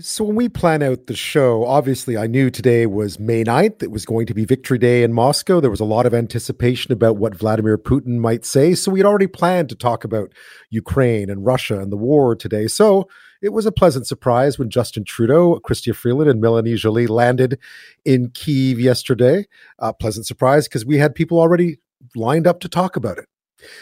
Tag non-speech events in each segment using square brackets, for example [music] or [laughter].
So, when we plan out the show, obviously I knew today was May 9th. It was going to be Victory Day in Moscow. There was a lot of anticipation about what Vladimir Putin might say. So, we had already planned to talk about Ukraine and Russia and the war today. So, it was a pleasant surprise when Justin Trudeau, Chrystia Freeland, and Melanie Joly landed in Kiev yesterday. A pleasant surprise because we had people already lined up to talk about it.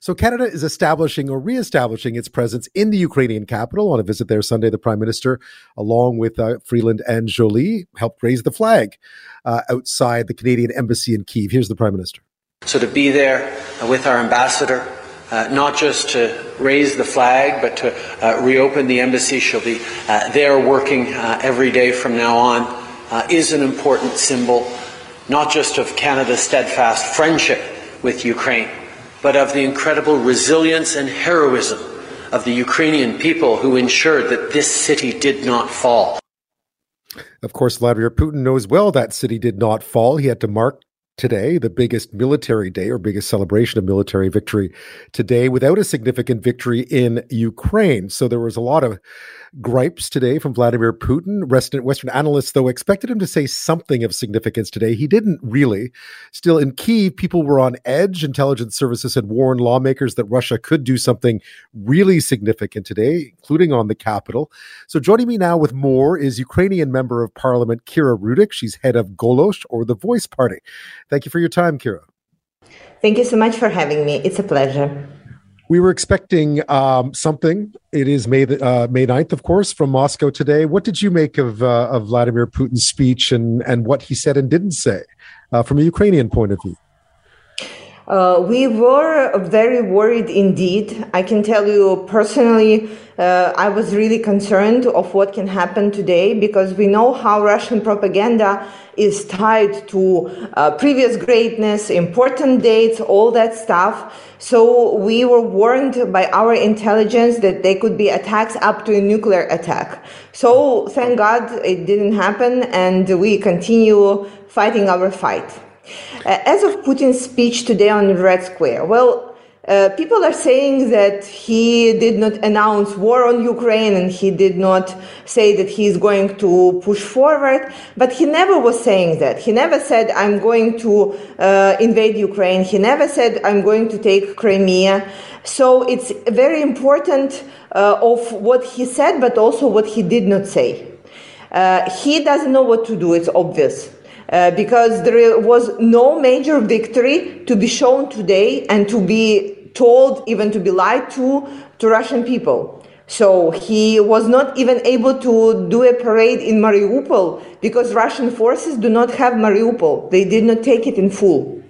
So Canada is establishing or re-establishing its presence in the Ukrainian capital. On a visit there Sunday, the Prime Minister, along with uh, Freeland and Joly, helped raise the flag uh, outside the Canadian embassy in Kiev. Here's the Prime Minister. So to be there with our ambassador, uh, not just to raise the flag, but to uh, reopen the embassy, she'll be uh, there working uh, every day from now on, is an important symbol, not just of Canada's steadfast friendship with Ukraine but of the incredible resilience and heroism of the Ukrainian people who ensured that this city did not fall. Of course, Vladimir Putin knows well that city did not fall. He had to mark today, the biggest military day or biggest celebration of military victory today, without a significant victory in Ukraine. So there was a lot of gripes today from Vladimir Putin. Western analysts, though, expected him to say something of significance today. He didn't really. Still, in Kiev, people were on edge. Intelligence services had warned lawmakers that Russia could do something really significant today, including on the capital. So, joining me now with more is Ukrainian member of parliament Kira Rudik. She's head of Golos, or the Voice Party. Thank you for your time, Kira. Thank you so much for having me. It's a pleasure. We were expecting um, something. It is May the, uh, May 9th, of course, from Moscow today. What did you make of uh, of Vladimir Putin's speech and and what he said and didn't say uh, from a Ukrainian point of view? Uh, we were very worried indeed. I can tell you personally, uh, I was really concerned of what can happen today because we know how Russian propaganda is tied to uh, previous greatness, important dates, all that stuff. So we were warned by our intelligence that there could be attacks up to a nuclear attack. So thank God it didn't happen and we continue fighting our fight. Uh, as of Putin's speech today on Red Square, well, uh, people are saying that he did not announce war on Ukraine and he did not say that he is going to push forward, but he never was saying that. He never said, I'm going to uh, invade Ukraine. He never said, I'm going to take Crimea. So it's very important uh, of what he said, but also what he did not say. Uh, he doesn't know what to do, it's obvious. Uh, because there was no major victory to be shown today and to be told, even to be lied to, to Russian people. So he was not even able to do a parade in Mariupol because Russian forces do not have Mariupol. They did not take it in full.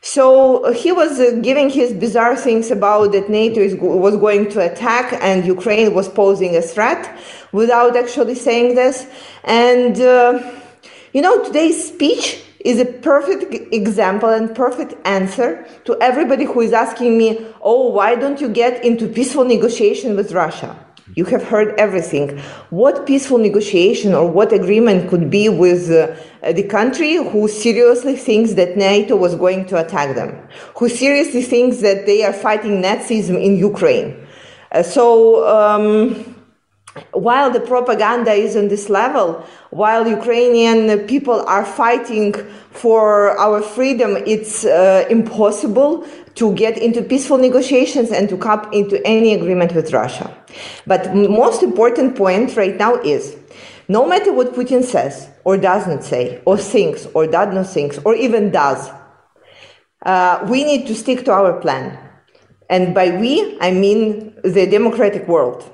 So he was uh, giving his bizarre things about that NATO is, was going to attack and Ukraine was posing a threat without actually saying this. And uh, you know, today's speech is a perfect example and perfect answer to everybody who is asking me, oh, why don't you get into peaceful negotiation with Russia? You have heard everything. What peaceful negotiation or what agreement could be with uh, the country who seriously thinks that NATO was going to attack them, who seriously thinks that they are fighting Nazism in Ukraine? Uh, so, um, while the propaganda is on this level, while Ukrainian people are fighting for our freedom, it's uh, impossible to get into peaceful negotiations and to come into any agreement with Russia. But most important point right now is no matter what Putin says or does not say, or thinks or does not think, or even does, uh, we need to stick to our plan. And by we, I mean the democratic world.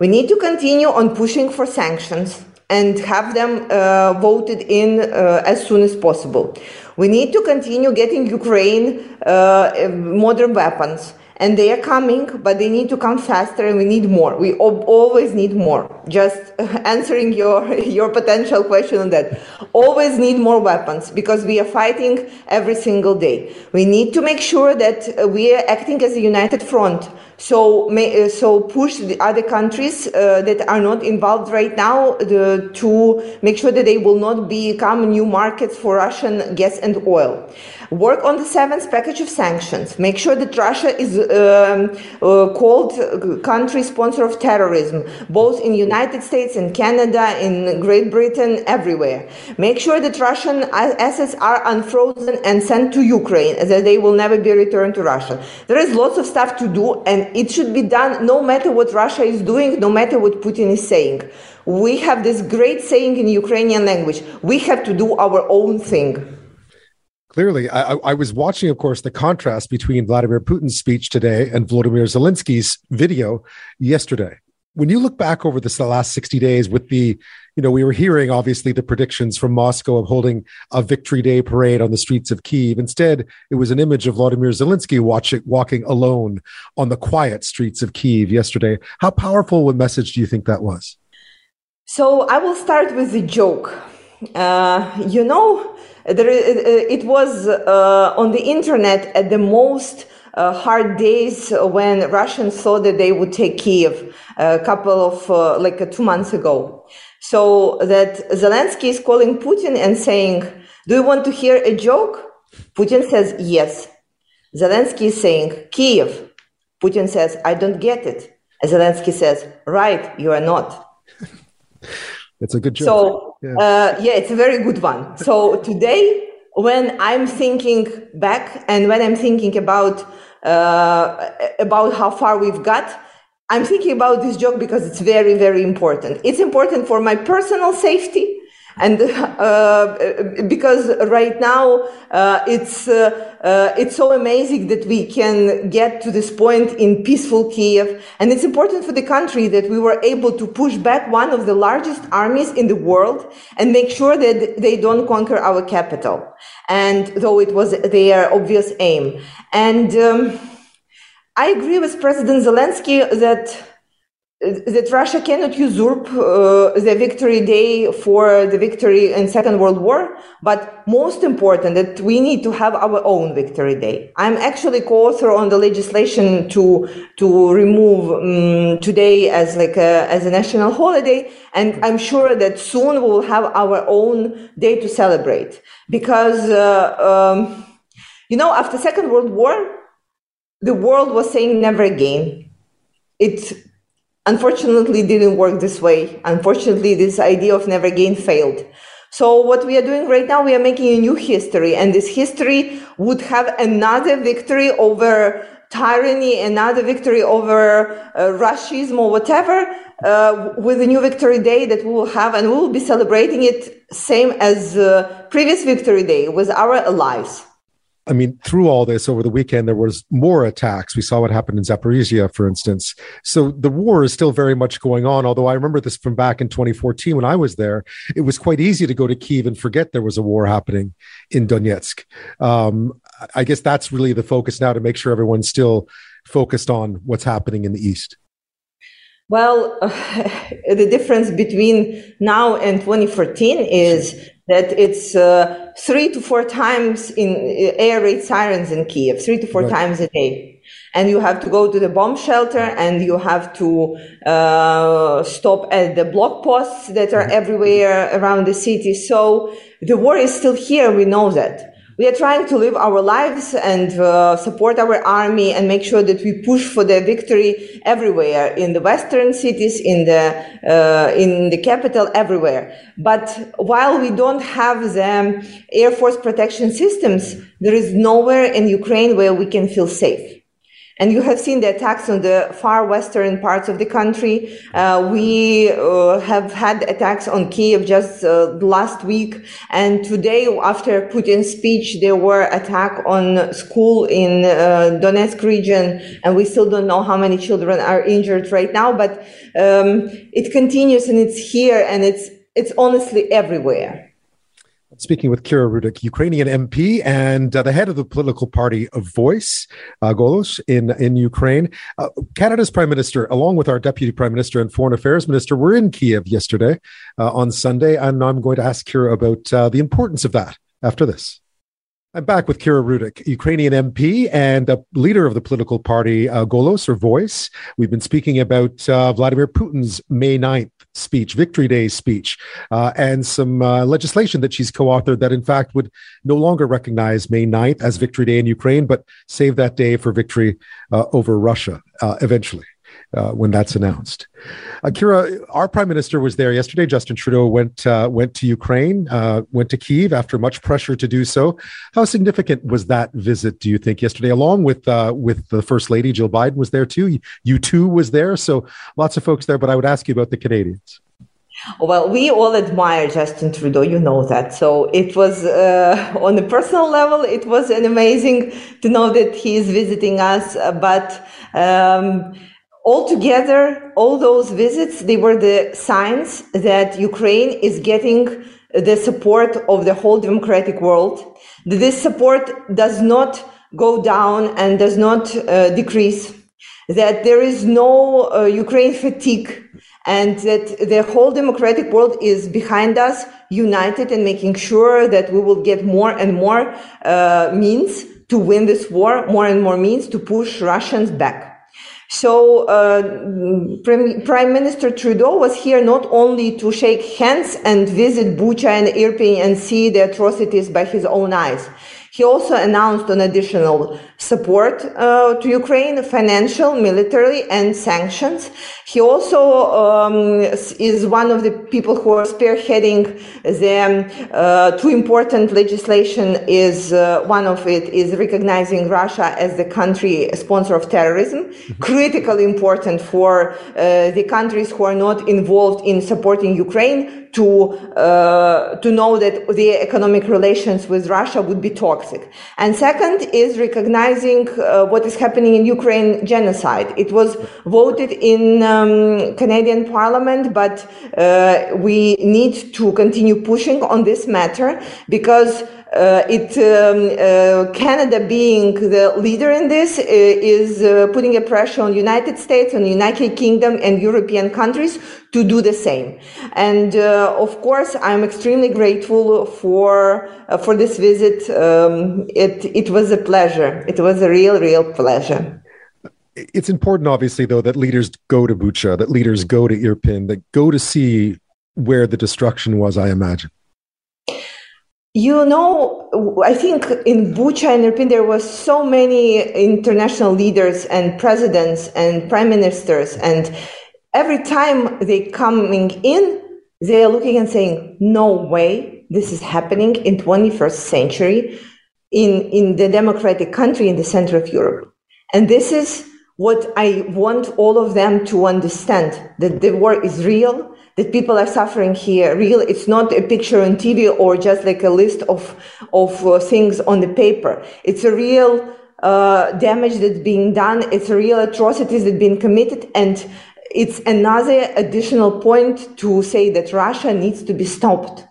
We need to continue on pushing for sanctions and have them uh, voted in uh, as soon as possible. We need to continue getting Ukraine uh, modern weapons and they are coming, but they need to come faster, and we need more. We always need more. Just [laughs] answering your [laughs] your potential question on that, always need more weapons because we are fighting every single day. We need to make sure that we are acting as a united front So, may, uh, so push the other countries uh, that are not involved right now the, to make sure that they will not become new markets for Russian gas and oil. Work on the seventh package of sanctions. Make sure that Russia is um, uh, called country sponsor of terrorism, both in United States and Canada, in Great Britain, everywhere. Make sure that Russian assets are unfrozen and sent to Ukraine, that they will never be returned to Russia. There is lots of stuff to do, and it should be done no matter what Russia is doing, no matter what Putin is saying. We have this great saying in Ukrainian language we have to do our own thing. Clearly, I, I, was watching, of course, the contrast between Vladimir Putin's speech today and Volodymyr Zelensky's video yesterday. When you look back over this the last 60 days with the, you know, we were hearing obviously the predictions from Moscow of holding a Victory Day parade on the streets of Kiev. Instead, it was an image of Vladimir Zelensky watching, walking alone on the quiet streets of Kiev yesterday. How powerful a message do you think that was? So I will start with the joke. Uh, you know, there, uh, it was uh, on the internet at the most uh, hard days when Russians thought that they would take Kiev a couple of uh, like uh, two months ago. So that Zelensky is calling Putin and saying, "Do you want to hear a joke?" Putin says, "Yes." Zelensky is saying, "Kiev." Putin says, "I don't get it." Zelensky says, "Right, you are not." [laughs] It's a good joke. So yeah. Uh, yeah, it's a very good one. So today, when I'm thinking back and when I'm thinking about uh, about how far we've got, I'm thinking about this joke because it's very, very important. It's important for my personal safety and [laughs] uh, because right now uh, it's uh, uh, it's so amazing that we can get to this point in peaceful Kiev, and it's important for the country that we were able to push back one of the largest armies in the world and make sure that they don't conquer our capital. And though it was their obvious aim, and um, I agree with President Zelensky that that Russia cannot usurp uh, the victory day for the victory in Second World War, but most important that we need to have our own victory day. I'm actually co-author on the legislation to to remove um, today as like a, as a national holiday, and I'm sure that soon we will have our own day to celebrate because uh, um, you know after Second World War, the world was saying never again. It unfortunately didn't work this way. Unfortunately, this idea of never again failed. So what we are doing right now, we are making a new history, and this history would have another victory over tyranny, another victory over uh, or whatever, uh, with a new victory day that we will have, and we will be celebrating it same as uh, previous victory day with our allies. I mean, through all this over the weekend, there was more attacks. We saw what happened in Zaporizhia, for instance. So the war is still very much going on. Although I remember this from back in 2014 when I was there, it was quite easy to go to Kiev and forget there was a war happening in Donetsk. Um, I guess that's really the focus now to make sure everyone's still focused on what's happening in the east. Well, uh, [laughs] the difference between now and 2014 is that it's uh, three to four times in uh, air raid sirens in Kiev, three to four right. times a day. And you have to go to the bomb shelter and you have to uh, stop at the block posts that are mm-hmm. everywhere around the city. So the war is still here. We know that we are trying to live our lives and uh, support our army and make sure that we push for the victory everywhere in the western cities, in the uh, in the capital, everywhere. But while we don't have the air force protection systems, there is nowhere in Ukraine where we can feel safe. And you have seen the attacks on the far western parts of the country. Uh, we uh, have had attacks on Kiev just uh, last week. And today, after Putin's speech, there were attack on school in uh, Donetsk region. And we still don't know how many children are injured right now, but um, it continues and it's here and it's, it's honestly everywhere speaking with Kira Rudik, Ukrainian MP and uh, the head of the political party of Voice, uh, Golos, in, in Ukraine. Uh, Canada's Prime Minister, along with our Deputy Prime Minister and Foreign Affairs Minister, were in Kiev yesterday uh, on Sunday. And I'm going to ask Kira about uh, the importance of that after this. I'm back with Kira Rudik, Ukrainian MP and a leader of the political party uh, Golos or Voice. We've been speaking about uh, Vladimir Putin's May 9th speech, Victory Day speech, uh, and some uh, legislation that she's co authored that, in fact, would no longer recognize May 9th as Victory Day in Ukraine, but save that day for victory uh, over Russia uh, eventually uh, when that's announced. Akira, our prime minister was there yesterday. Justin Trudeau went uh, went to Ukraine, uh, went to Kiev after much pressure to do so. How significant was that visit? Do you think yesterday, along with uh, with the first lady Jill Biden was there too? U2 was there, so lots of folks there. But I would ask you about the Canadians. Well, we all admire Justin Trudeau, you know that. So it was, uh, on a personal level, it was an amazing to know that he is visiting us. But um, altogether, all those visits, they were the signs that Ukraine is getting the support of the whole democratic world. This support does not go down and does not uh, decrease. That there is no uh, Ukraine fatigue and that the whole democratic world is behind us, united and making sure that we will get more and more uh, means to win this war, more and more means to push Russians back. So uh, Prime Minister Trudeau was here not only to shake hands and visit Bucha and Irpin and see the atrocities by his own eyes. He also announced an additional support uh, to Ukraine, financial, military, and sanctions. He also um, is one of the people who are spearheading the uh, two important legislation. Is uh, one of it is recognizing Russia as the country sponsor of terrorism, mm-hmm. critically important for uh, the countries who are not involved in supporting Ukraine to uh, to know that the economic relations with Russia would be toxic. And second is recognizing uh, what is happening in Ukraine genocide. It was voted in um, Canadian Parliament, but uh, we need to continue pushing on this matter because uh, it um, uh, Canada being the leader in this uh, is uh, putting a pressure on United States and United Kingdom and European countries to do the same. And uh, of course, I'm extremely grateful for uh, for this visit. Um, it it was a pleasure. It was a real, real pleasure. It's important, obviously, though, that leaders go to Bucha, that leaders go to Irpin, that go to see where the destruction was. I imagine. You know, I think in Bucha and Irpin there was so many international leaders and presidents and prime ministers, and every time they coming in, they are looking and saying, "No way, this is happening in 21st century, in in the democratic country in the center of Europe." And this is what I want all of them to understand: that the war is real, that people are suffering here. Real it's not a picture on tv or just like a list of of uh, things on the paper. It's a real uh, damage that's being done. It's a real atrocities that being committed. And it's another additional point to say that russia needs to be stopped.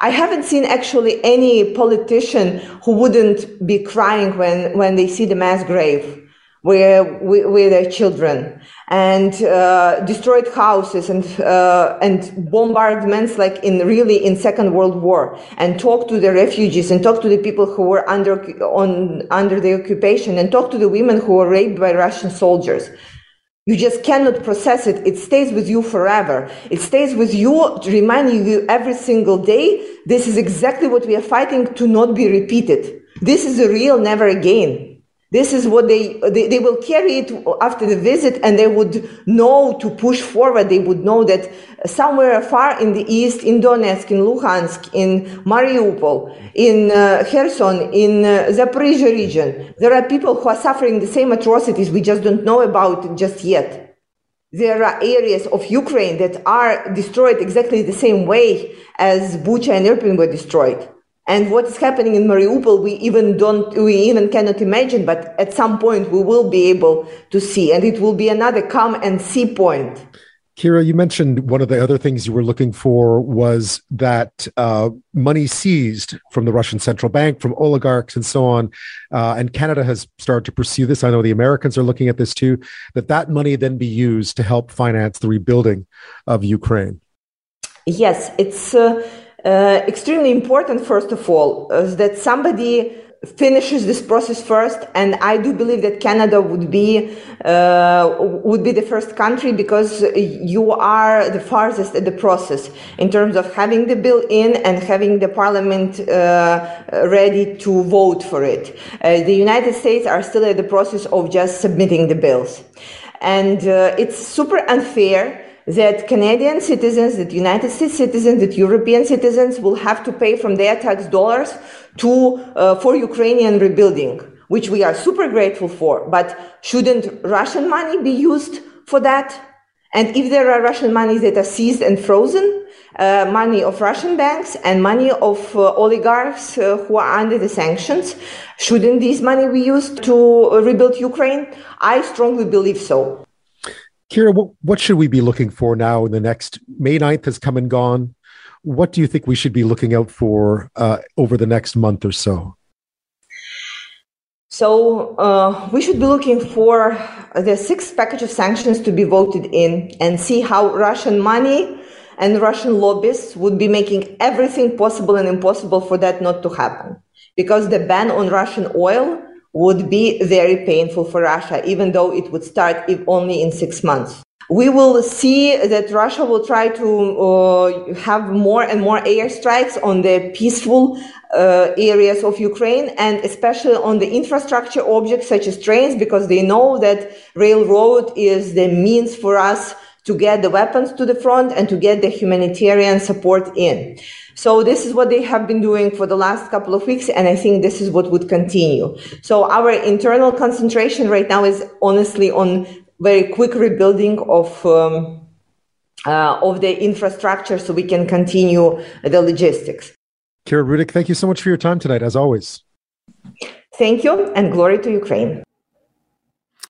I haven't seen actually any politician who wouldn't be crying when, when they see the mass grave where with their children and uh, destroyed houses and uh, and bombardments like in really in Second World War and talk to the refugees and talk to the people who were under on under the occupation and talk to the women who were raped by Russian soldiers. You just cannot process it. It stays with you forever. It stays with you, reminding you every single day. This is exactly what we are fighting to not be repeated. This is a real never again. This is what they, they, they will carry it after the visit and they would know to push forward. They would know that somewhere far in the east, in Donetsk, in Luhansk, in Mariupol, in uh, Kherson, in uh, Zaporizhia region, there are people who are suffering the same atrocities we just don't know about just yet. There are areas of Ukraine that are destroyed exactly the same way as Bucha and Irpin were destroyed. And what is happening in Mariupol, we even don't, we even cannot imagine, but at some point we will be able to see, and it will be another come and see point. Kira, you mentioned one of the other things you were looking for was that uh, money seized from the Russian central bank, from oligarchs, and so on. Uh, and Canada has started to pursue this. I know the Americans are looking at this too. That that money then be used to help finance the rebuilding of Ukraine. Yes, it's. Uh, uh, extremely important, first of all, is that somebody finishes this process first and i do believe that canada would be uh, would be the first country because you are the farthest at the process in terms of having the bill in and having the parliament uh, ready to vote for it. Uh, the united states are still at the process of just submitting the bills. And uh, it's super unfair that Canadian citizens, that United States citizens, that European citizens will have to pay from their tax dollars to uh, for Ukrainian rebuilding, which we are super grateful for. But shouldn't Russian money be used for that? And if there are Russian monies that are seized and frozen, uh, money of Russian banks and money of uh, oligarchs uh, who are under the sanctions, shouldn't this money be used to rebuild Ukraine? I strongly believe so. Kira, what, what should we be looking for now in the next May 9th has come and gone? What do you think we should be looking out for uh, over the next month or so? So uh, we should be looking for the sixth package of sanctions to be voted in and see how Russian money and Russian lobbyists would be making everything possible and impossible for that not to happen. Because the ban on Russian oil would be very painful for Russia, even though it would start if only in six months. We will see that Russia will try to uh, have more and more airstrikes on the peaceful uh, areas of Ukraine and especially on the infrastructure objects such as trains because they know that railroad is the means for us to get the weapons to the front and to get the humanitarian support in. So this is what they have been doing for the last couple of weeks, and I think this is what would continue. So our internal concentration right now is honestly on very quick rebuilding of um, uh, of the infrastructure, so we can continue the logistics. Kira Rudik, thank you so much for your time tonight, as always. Thank you, and glory to Ukraine.